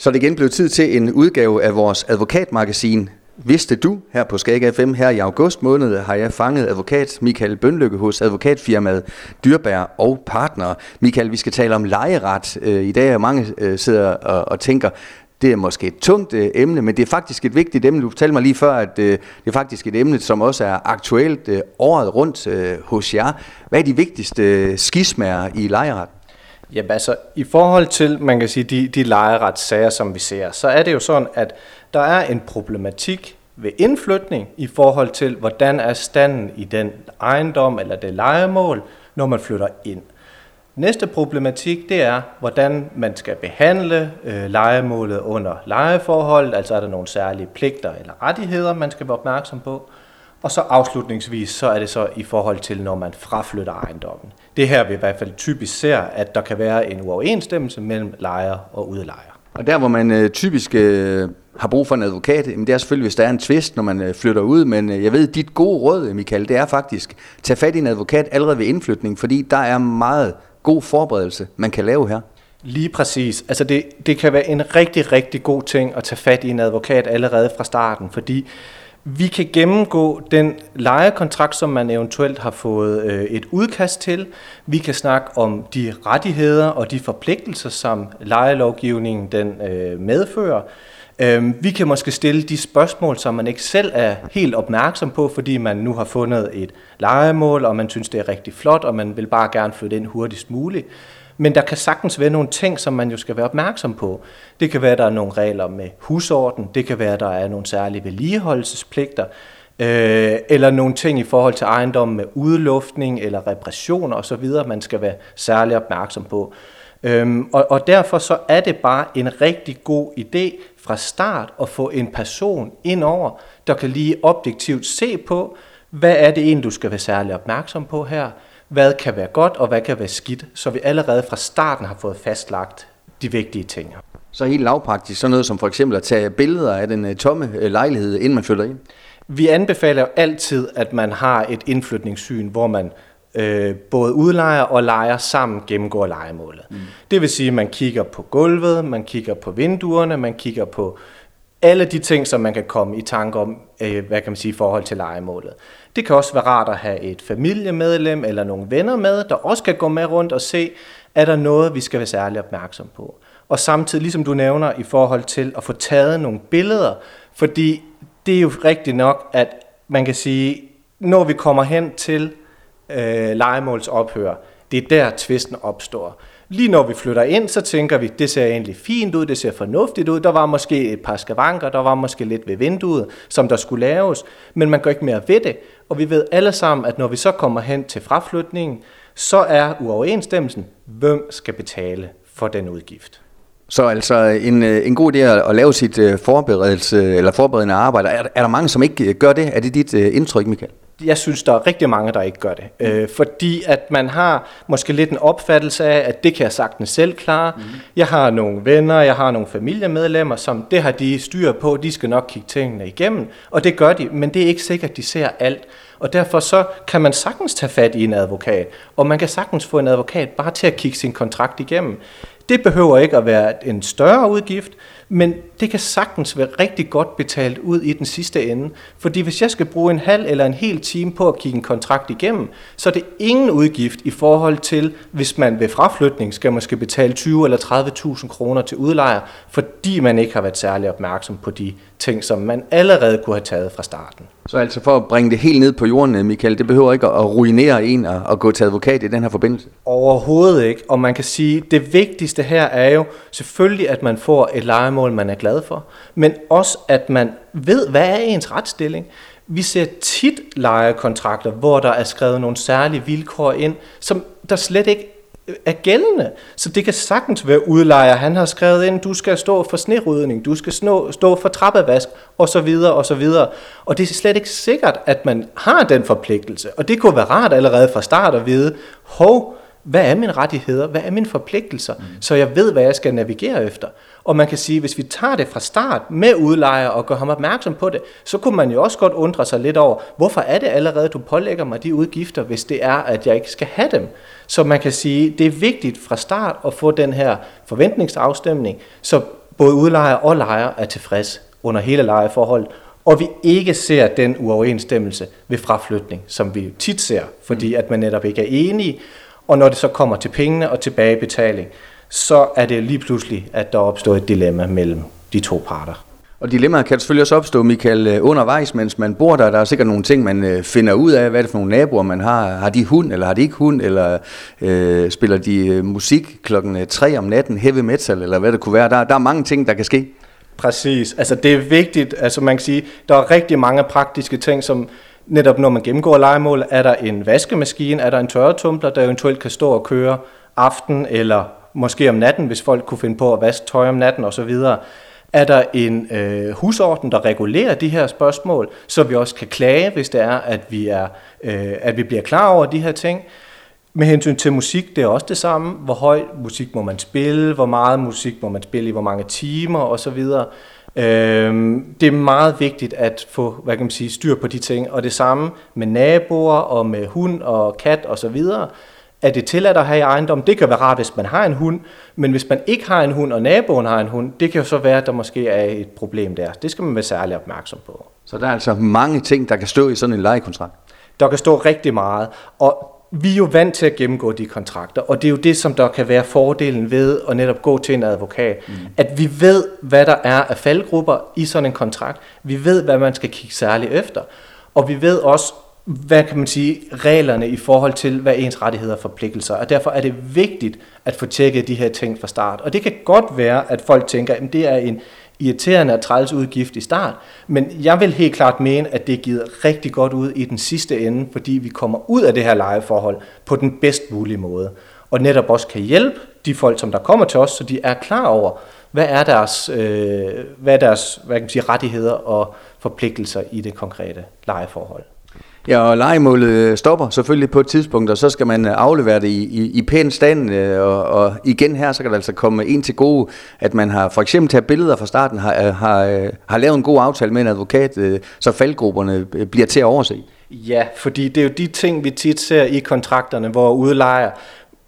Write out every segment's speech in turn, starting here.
Så er det igen blevet tid til en udgave af vores advokatmagasin. Vidste du, her på Skag FM, her i august måned, har jeg fanget advokat Michael Bønlykke hos advokatfirmaet Dyrbær og Partner. Michael, vi skal tale om lejeret. Øh, I dag er mange øh, sidder og, og tænker, det er måske et tungt øh, emne, men det er faktisk et vigtigt emne. Du fortalte mig lige før, at øh, det er faktisk et emne, som også er aktuelt øh, året rundt øh, hos jer. Hvad er de vigtigste skismaer i lejeret? Jamen altså, i forhold til, man kan sige, de, de lejeretssager, som vi ser, så er det jo sådan, at der er en problematik ved indflytning i forhold til, hvordan er standen i den ejendom eller det lejemål, når man flytter ind. Næste problematik, det er, hvordan man skal behandle øh, lejemålet under lejeforhold, altså er der nogle særlige pligter eller rettigheder, man skal være opmærksom på. Og så afslutningsvis, så er det så i forhold til, når man fraflytter ejendommen. Det her vi i hvert fald typisk ser, at der kan være en uoverensstemmelse mellem lejer og udlejer. Og der, hvor man øh, typisk øh, har brug for en advokat, jamen det er selvfølgelig, hvis der er en tvist, når man øh, flytter ud. Men øh, jeg ved, dit gode råd, Michael, det er faktisk, tage fat i en advokat allerede ved indflytning, fordi der er meget god forberedelse, man kan lave her. Lige præcis. Altså det, det kan være en rigtig, rigtig god ting at tage fat i en advokat allerede fra starten, fordi vi kan gennemgå den lejekontrakt, som man eventuelt har fået øh, et udkast til. Vi kan snakke om de rettigheder og de forpligtelser, som lejelovgivningen den øh, medfører. Øhm, vi kan måske stille de spørgsmål, som man ikke selv er helt opmærksom på, fordi man nu har fundet et lejemål, og man synes, det er rigtig flot, og man vil bare gerne flytte ind hurtigst muligt. Men der kan sagtens være nogle ting, som man jo skal være opmærksom på. Det kan være, at der er nogle regler med husorden, det kan være, at der er nogle særlige vedligeholdelsespligter, øh, eller nogle ting i forhold til ejendommen med udluftning eller repression osv., man skal være særlig opmærksom på. Øhm, og, og derfor så er det bare en rigtig god idé fra start at få en person ind over, der kan lige objektivt se på, hvad er det egentlig, du skal være særlig opmærksom på her, hvad kan være godt og hvad kan være skidt, så vi allerede fra starten har fået fastlagt de vigtige ting. Så helt lavpraktisk, sådan noget som for eksempel at tage billeder af den øh, tomme øh, lejlighed, inden man flytter ind? Vi anbefaler jo altid, at man har et indflytningssyn, hvor man øh, både udlejer og lejer sammen gennemgår lejemålet. Mm. Det vil sige, at man kigger på gulvet, man kigger på vinduerne, man kigger på alle de ting, som man kan komme i tanke om, øh, hvad kan man sige, i forhold til lejemålet. Det kan også være rart at have et familiemedlem eller nogle venner med, der også kan gå med rundt og se, er der noget, vi skal være særlig opmærksom på. Og samtidig, ligesom du nævner, i forhold til at få taget nogle billeder, fordi det er jo rigtigt nok, at man kan sige, når vi kommer hen til øh, legemålsophør, det er der tvisten opstår. Lige når vi flytter ind, så tænker vi, det ser egentlig fint ud, det ser fornuftigt ud. Der var måske et par skavanker, der var måske lidt ved vinduet, som der skulle laves, men man går ikke mere ved det. Og vi ved alle sammen, at når vi så kommer hen til fraflytningen, så er uoverensstemmelsen, hvem skal betale for den udgift. Så altså en, øh, en god idé at lave sit øh, forberedelse eller forberedende arbejde. Er, er der mange, som ikke øh, gør det? Er det dit indtryk, Michael? Jeg synes, der er rigtig mange, der ikke gør det. Mm. Øh, fordi at man har måske lidt en opfattelse af, at det kan jeg sagtens selv klare. Mm. Jeg har nogle venner, jeg har nogle familiemedlemmer, som det har de styr på, de skal nok kigge tingene igennem, og det gør de, men det er ikke sikkert, at de ser alt. Og derfor så kan man sagtens tage fat i en advokat, og man kan sagtens få en advokat bare til at kigge sin kontrakt igennem. Det behøver ikke at være en større udgift, men det kan sagtens være rigtig godt betalt ud i den sidste ende. Fordi hvis jeg skal bruge en halv eller en hel time på at kigge en kontrakt igennem, så er det ingen udgift i forhold til, hvis man ved fraflytning skal måske betale 20 eller 30.000 kroner til udlejer, fordi man ikke har været særlig opmærksom på de ting, som man allerede kunne have taget fra starten. Så altså for at bringe det helt ned på jorden, Michael, det behøver ikke at ruinere en og, gå til advokat i den her forbindelse? Overhovedet ikke, og man kan sige, det vigtigste her er jo selvfølgelig, at man får et legemål, man er glad for, men også at man ved, hvad er ens retsstilling. Vi ser tit lejekontrakter, hvor der er skrevet nogle særlige vilkår ind, som der slet ikke er gældende. Så det kan sagtens være udlejer. Han har skrevet ind, du skal stå for snerydning, du skal stå, stå for trappevask, og så videre, og så videre. Og det er slet ikke sikkert, at man har den forpligtelse. Og det kunne være rart allerede fra start at vide, hov, hvad er mine rettigheder, hvad er mine forpligtelser, mm. så jeg ved, hvad jeg skal navigere efter. Og man kan sige, hvis vi tager det fra start med udlejer og gør ham opmærksom på det, så kunne man jo også godt undre sig lidt over, hvorfor er det allerede, du pålægger mig de udgifter, hvis det er, at jeg ikke skal have dem. Så man kan sige, det er vigtigt fra start at få den her forventningsafstemning, så både udlejer og lejer er tilfreds under hele lejeforholdet, og vi ikke ser den uoverensstemmelse ved fraflytning, som vi tit ser, fordi at man netop ikke er enige, og når det så kommer til pengene og tilbagebetaling, så er det lige pludselig, at der opstår et dilemma mellem de to parter. Og dilemmaer kan selvfølgelig også opstå, Michael, øh, undervejs, mens man bor der. Der er sikkert nogle ting, man øh, finder ud af. Hvad er det for nogle naboer, man har? Har de hund, eller har de ikke hund? Eller øh, spiller de øh, musik klokken 3 om natten, heavy metal, eller hvad det kunne være? Der, der er mange ting, der kan ske. Præcis. Altså det er vigtigt, altså man kan sige, der er rigtig mange praktiske ting, som netop når man gennemgår legemål, er der en vaskemaskine, er der en tørretumbler, der eventuelt kan stå og køre aften eller måske om natten, hvis folk kunne finde på at vaske tøj om natten osv. Er der en øh, husorden, der regulerer de her spørgsmål, så vi også kan klage, hvis det er, at vi, er, øh, at vi bliver klar over de her ting? Med hensyn til musik, det er også det samme. Hvor høj musik må man spille? Hvor meget musik må man spille i hvor mange timer osv.? Øh, det er meget vigtigt at få hvad kan man sige, styr på de ting. Og det samme med naboer og med hund og kat osv. Er det tilladt at have i ejendom? Det kan være rart, hvis man har en hund, men hvis man ikke har en hund, og naboen har en hund, det kan jo så være, at der måske er et problem der. Det skal man være særlig opmærksom på. Så der er altså mange ting, der kan stå i sådan en lejekontrakt? Der kan stå rigtig meget, og vi er jo vant til at gennemgå de kontrakter, og det er jo det, som der kan være fordelen ved at netop gå til en advokat. Mm. At vi ved, hvad der er af faldgrupper i sådan en kontrakt. Vi ved, hvad man skal kigge særligt efter. Og vi ved også, hvad kan man sige, reglerne i forhold til, hvad ens rettigheder og forpligtelser. Og derfor er det vigtigt at få tjekket de her ting fra start. Og det kan godt være, at folk tænker, at det er en irriterende og træls udgift i start, men jeg vil helt klart mene, at det er givet rigtig godt ud i den sidste ende, fordi vi kommer ud af det her lejeforhold på den bedst mulige måde. Og netop også kan hjælpe de folk, som der kommer til os, så de er klar over, hvad er deres, øh, hvad er deres hvad kan man sige, rettigheder og forpligtelser i det konkrete lejeforhold. Ja, og legemålet øh, stopper selvfølgelig på et tidspunkt, og så skal man øh, aflevere det i, i, i pæn stand, øh, og, og igen her, så kan det altså komme en til gode, at man har for eksempel taget billeder fra starten, har, har, har lavet en god aftale med en advokat, så faldgrupperne bliver til at overse. Ja, fordi det er jo de ting, vi tit ser i kontrakterne, hvor udlejer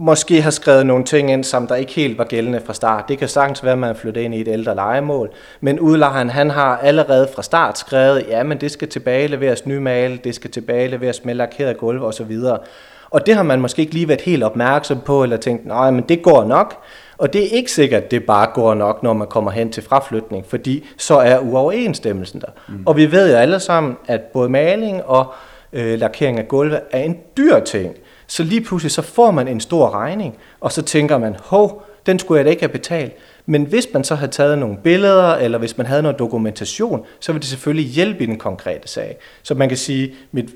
måske har skrevet nogle ting ind, som der ikke helt var gældende fra start. Det kan sagtens være, at man er flyttet ind i et ældre legemål, men udlejeren han har allerede fra start skrevet, ja, men det skal tilbageleveres nymale, det skal tilbageleveres med lakeret gulv osv. Og det har man måske ikke lige været helt opmærksom på, eller tænkt, nej, men det går nok. Og det er ikke sikkert, at det bare går nok, når man kommer hen til fraflytning, fordi så er uoverensstemmelsen der. Mm. Og vi ved jo alle sammen, at både maling og øh, lakering af gulve er en dyr ting. Så lige pludselig så får man en stor regning, og så tænker man, hov, den skulle jeg da ikke have betalt. Men hvis man så havde taget nogle billeder, eller hvis man havde noget dokumentation, så ville det selvfølgelig hjælpe i den konkrete sag. Så man kan sige, mit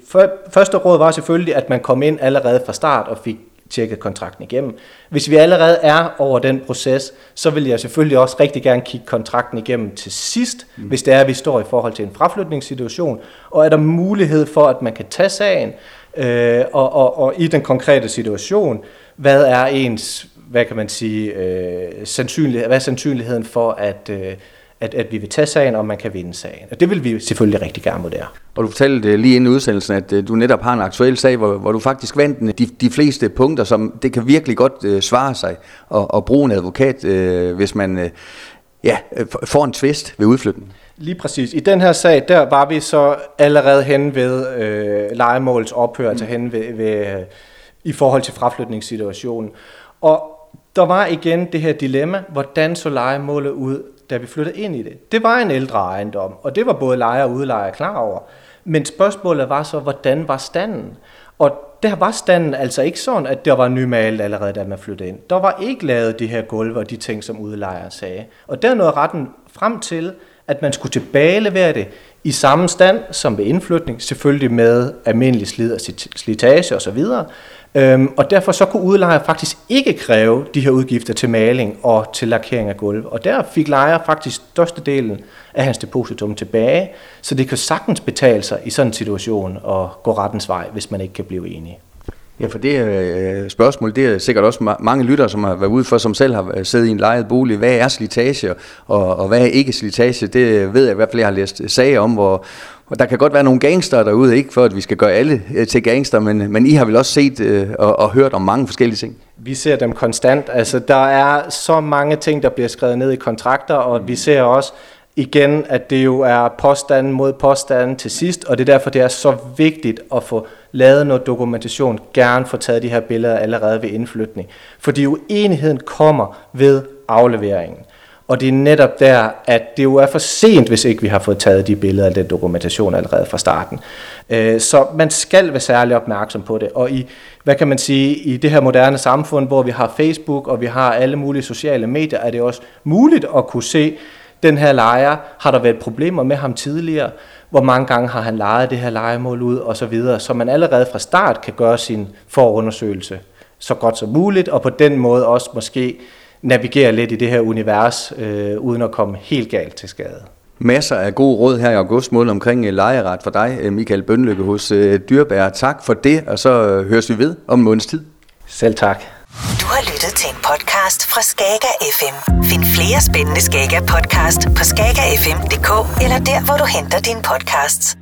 første råd var selvfølgelig, at man kom ind allerede fra start og fik tjekket kontrakten igennem. Hvis vi allerede er over den proces, så vil jeg selvfølgelig også rigtig gerne kigge kontrakten igennem til sidst, mm. hvis det er, at vi står i forhold til en fraflytningssituation, og er der mulighed for, at man kan tage sagen, øh, og, og, og i den konkrete situation, hvad er ens, hvad kan man sige, øh, sandsynlighed, hvad er sandsynligheden for, at, øh, at, at vi vil tage sagen, og man kan vinde sagen. Og det vil vi selvfølgelig rigtig gerne vurdere. Og du fortalte øh, lige inden udsendelsen, at øh, du netop har en aktuel sag, hvor, hvor du faktisk vandt de, de fleste punkter, som det kan virkelig godt øh, svare sig at, at bruge en advokat, øh, hvis man øh, ja, øh, får en tvist ved udflytning. Lige præcis. I den her sag, der var vi så allerede hen ved øh, legemålets ophør, mm. altså hen ved, ved, øh, i forhold til fraflytningssituationen. Og der var igen det her dilemma, hvordan så legemålet ud, da vi flyttede ind i det. Det var en ældre ejendom, og det var både lejer og udlejer klar over. Men spørgsmålet var så, hvordan var standen? Og der var standen altså ikke sådan, at der var nymalet allerede, da man flyttede ind. Der var ikke lavet de her gulve og de ting, som udlejer sagde. Og der nåede retten frem til, at man skulle tilbagelevere det i samme stand som ved indflytning, selvfølgelig med almindelig slid og slitage osv. Øhm, og derfor så kunne udlejer faktisk ikke kræve de her udgifter til maling og til lakering af gulv. Og der fik lejer faktisk størstedelen af hans depositum tilbage, så det kan sagtens betale sig i sådan en situation at gå rettens vej, hvis man ikke kan blive enige. Ja, for det øh, spørgsmål, det er sikkert også ma- mange lyttere, som har været ude for, som selv har øh, siddet i en lejet bolig. Hvad er slitage, og, og hvad er ikke slitage? Det ved jeg i hvert fald, jeg har læst sager om, hvor, hvor der kan godt være nogle gangster derude, ikke for at vi skal gøre alle øh, til gangster, men, men I har vel også set øh, og, og hørt om mange forskellige ting? Vi ser dem konstant. Altså, der er så mange ting, der bliver skrevet ned i kontrakter, og vi ser også, igen, at det jo er påstanden mod påstanden til sidst, og det er derfor, det er så vigtigt at få lavet noget dokumentation, gerne få taget de her billeder allerede ved indflytning. Fordi uenigheden kommer ved afleveringen. Og det er netop der, at det jo er for sent, hvis ikke vi har fået taget de billeder af den dokumentation allerede fra starten. Øh, så man skal være særlig opmærksom på det. Og i, hvad kan man sige, i det her moderne samfund, hvor vi har Facebook og vi har alle mulige sociale medier, er det også muligt at kunne se, den her lejer, har der været problemer med ham tidligere, hvor mange gange har han lejet det her lejemål ud og så videre, så man allerede fra start kan gøre sin forundersøgelse så godt som muligt, og på den måde også måske navigere lidt i det her univers, øh, uden at komme helt galt til skade. Masser af gode råd her i august måned omkring øh, lejeret for dig, øh, Michael Bønlykke hos øh, Dyrbær. Tak for det, og så høres vi ved om en måneds tid. Selv tak. Har lyttet til en podcast fra Skager FM. Find flere spændende Skager podcast på skagerfm.dk eller der, hvor du henter dine podcasts.